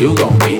You gon' meet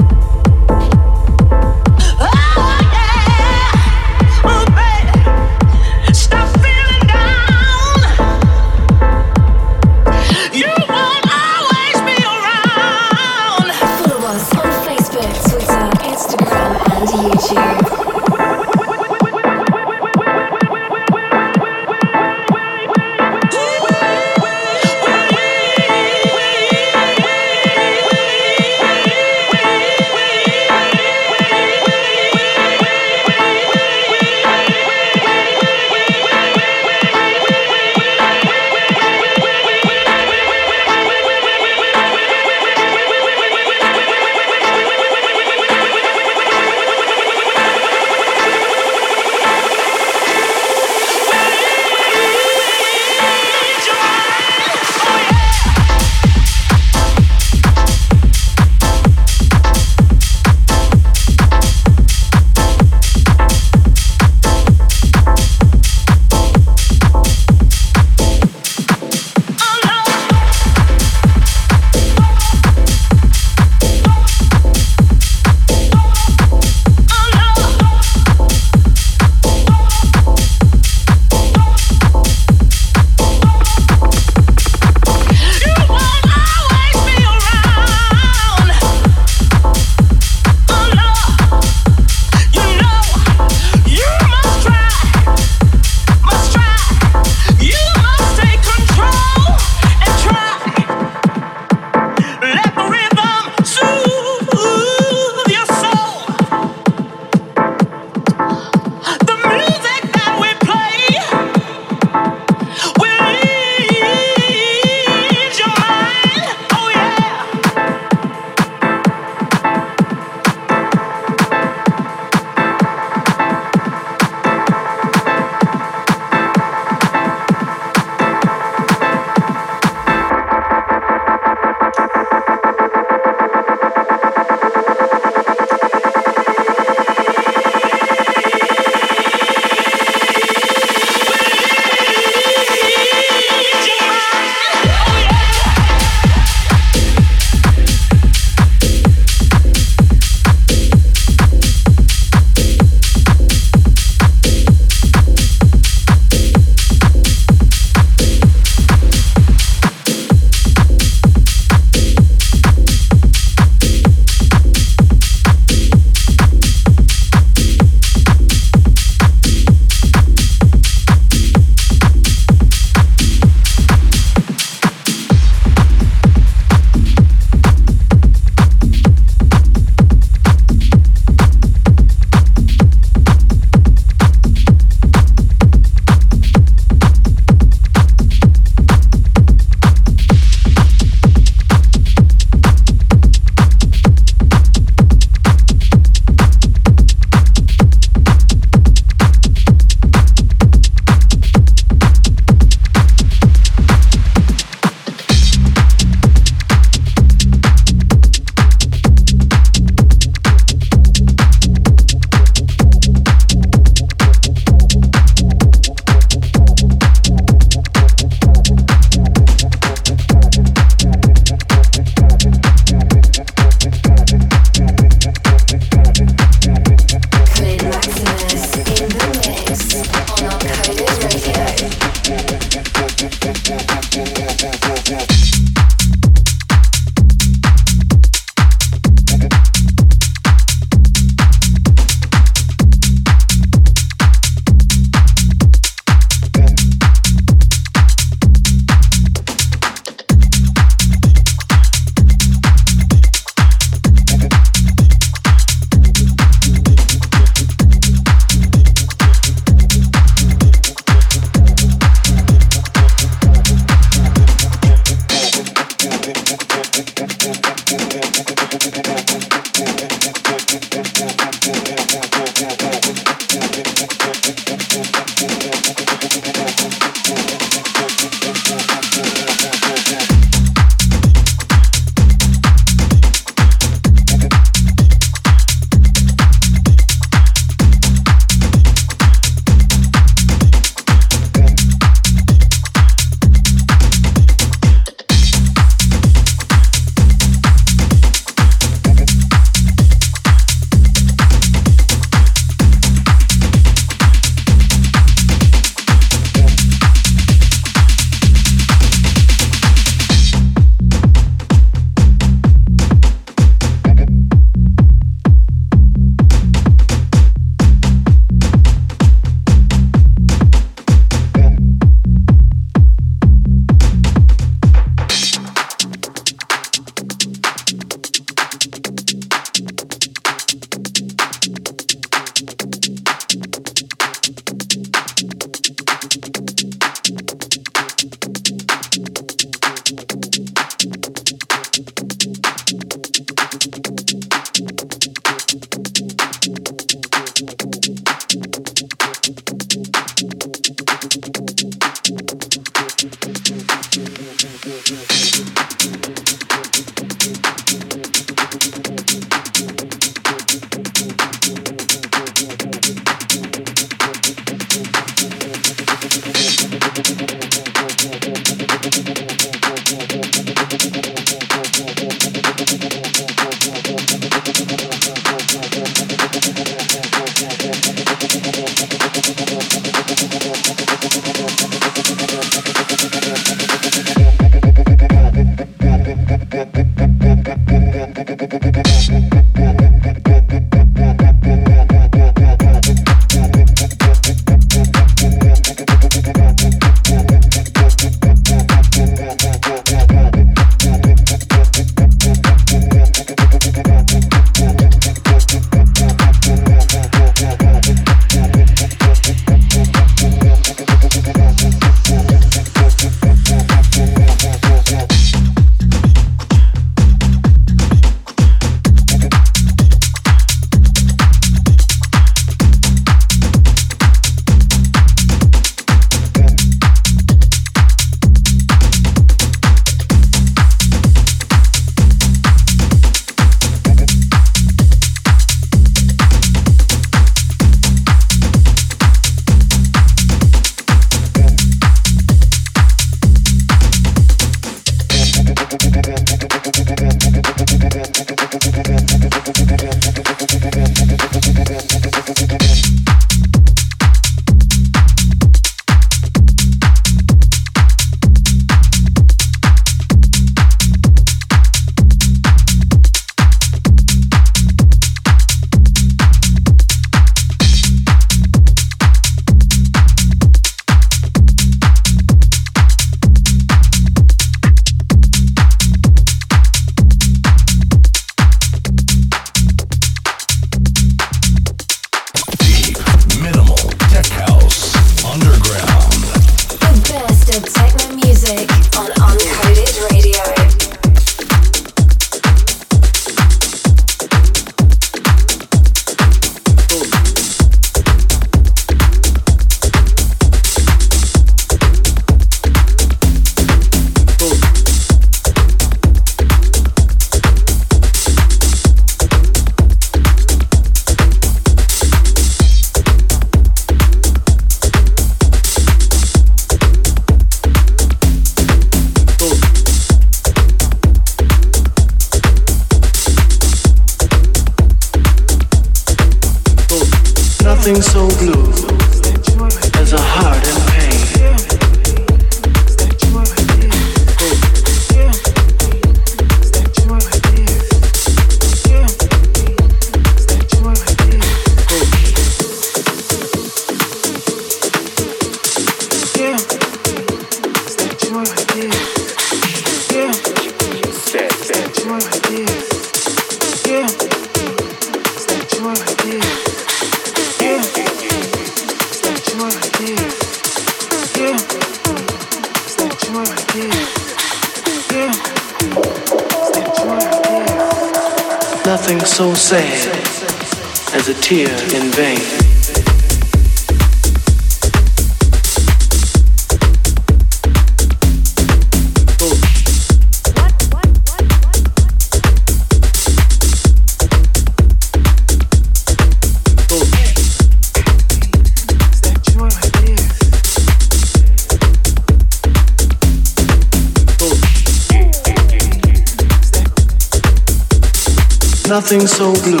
Nothing so blue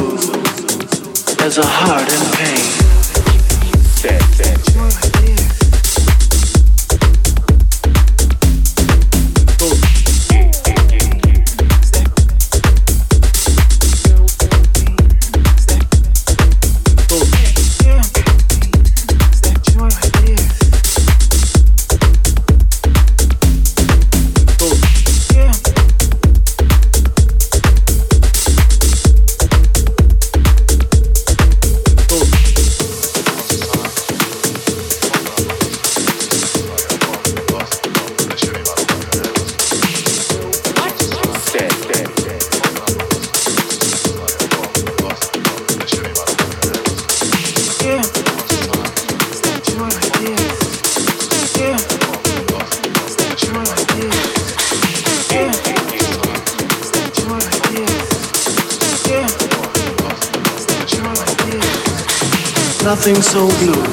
Nothing so blue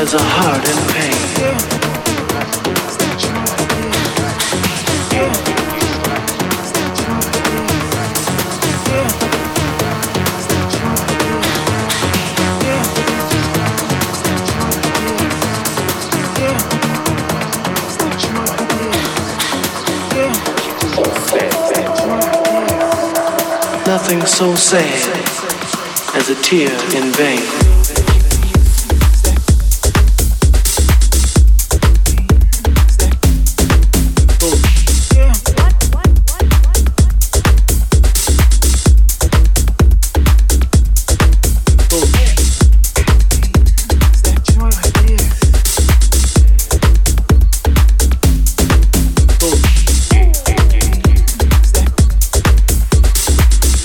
as a heart in pain. Nothing so sad as a tear in vain.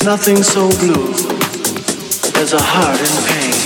Nothing so blue as a heart in pain.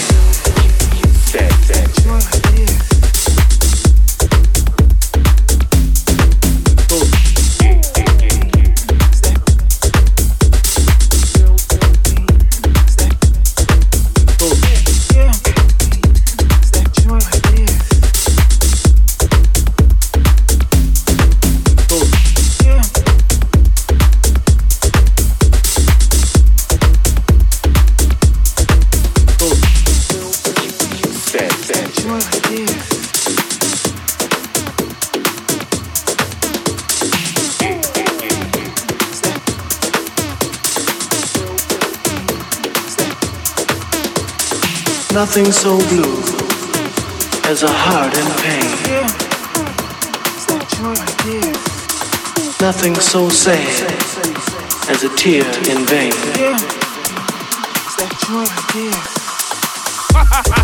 Nothing so blue as a heart in pain. Nothing so sad as a tear in vain. shining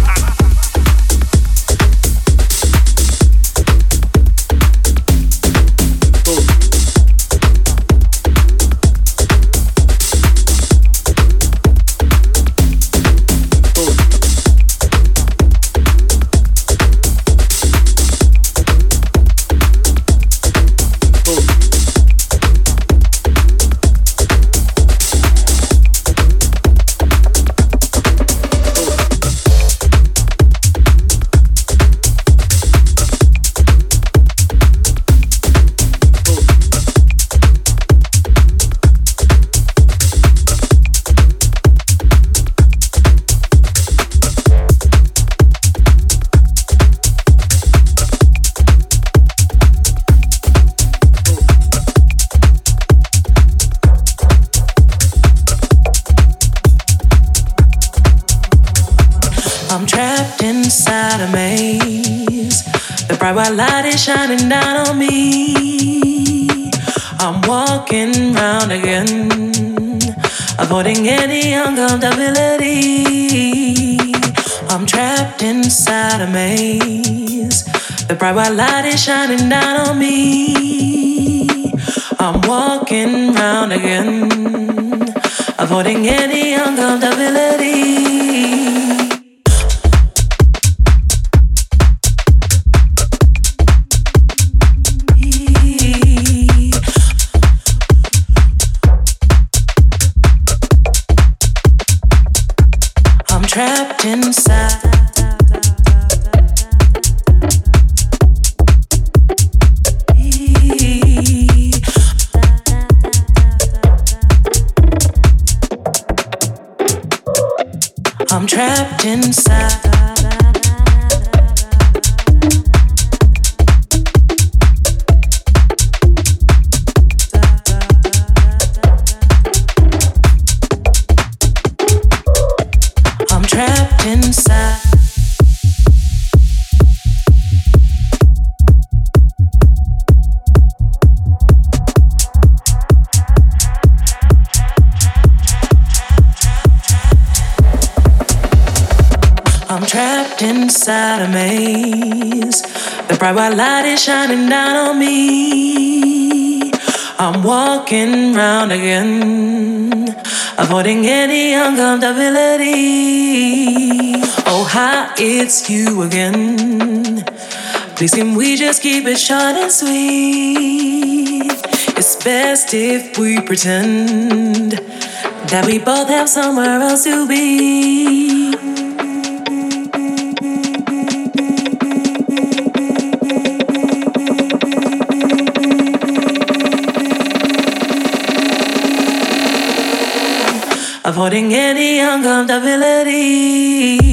white light is shining down on me. I'm walking round again, avoiding any uncomfortability. Oh, hi, it's you again. Please, can we just keep it short and sweet? It's best if we pretend that we both have somewhere else to be. Avoiding any uncomfortability.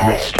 Podcast.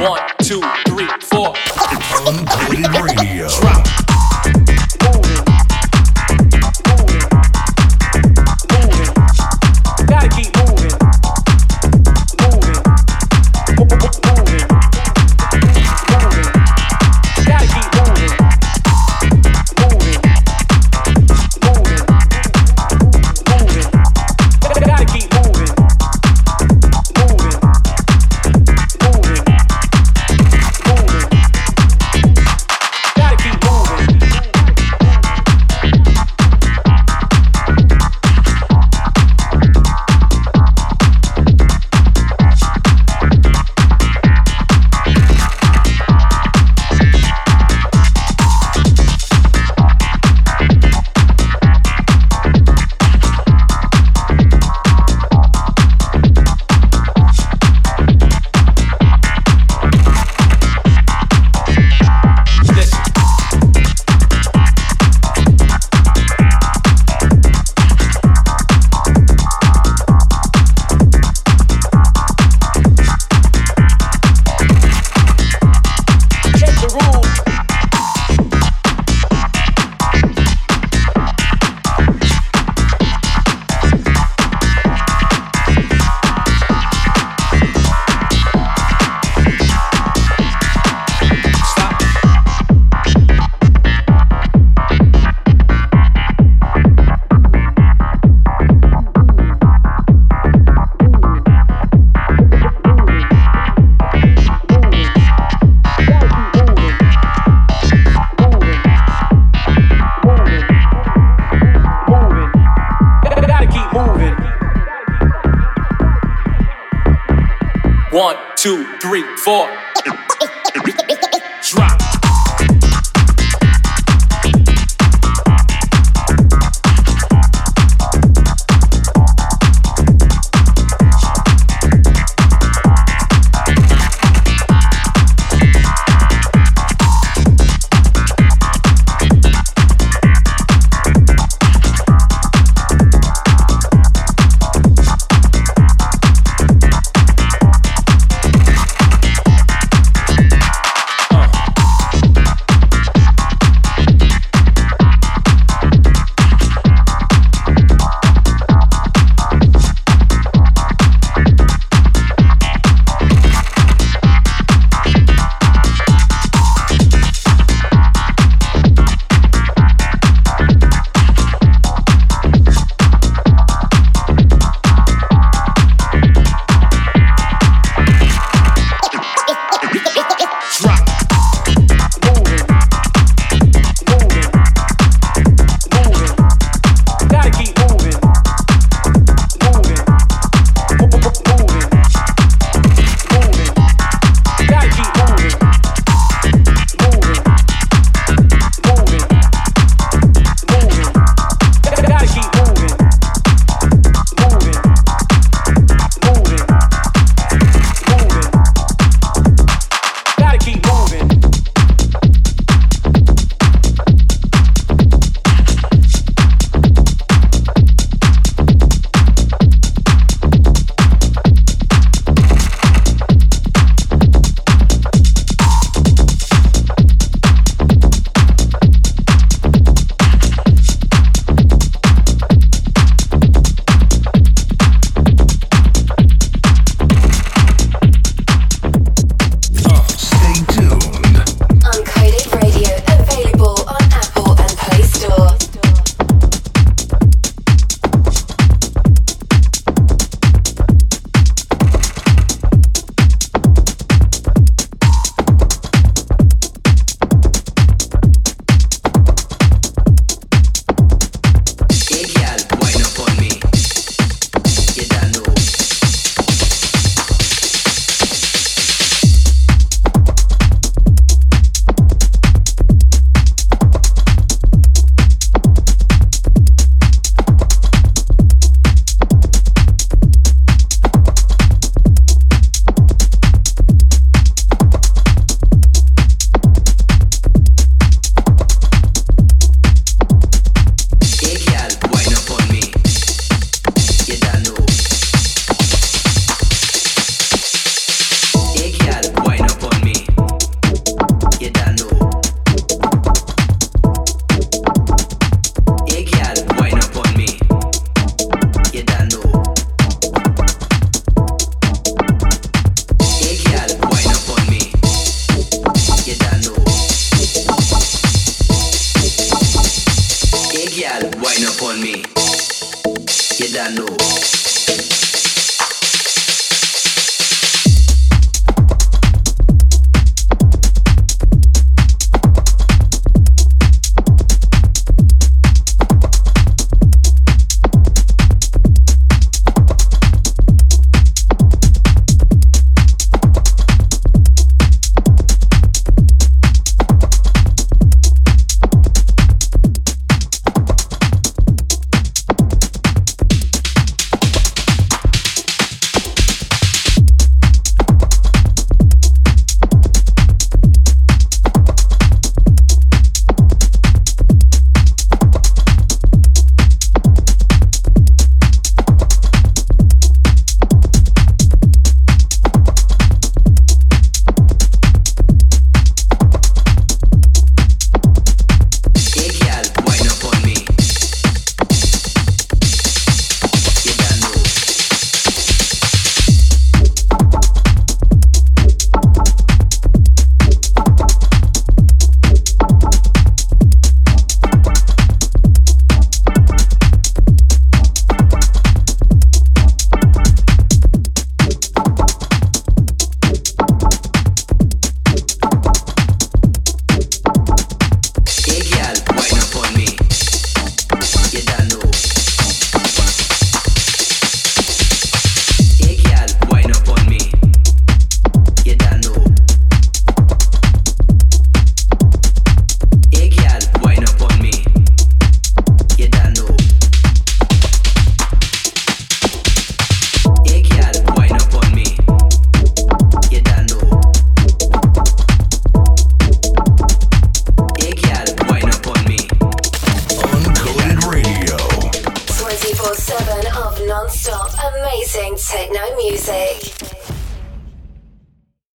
One, two, three, four. Untitled Radio. Two, three, four.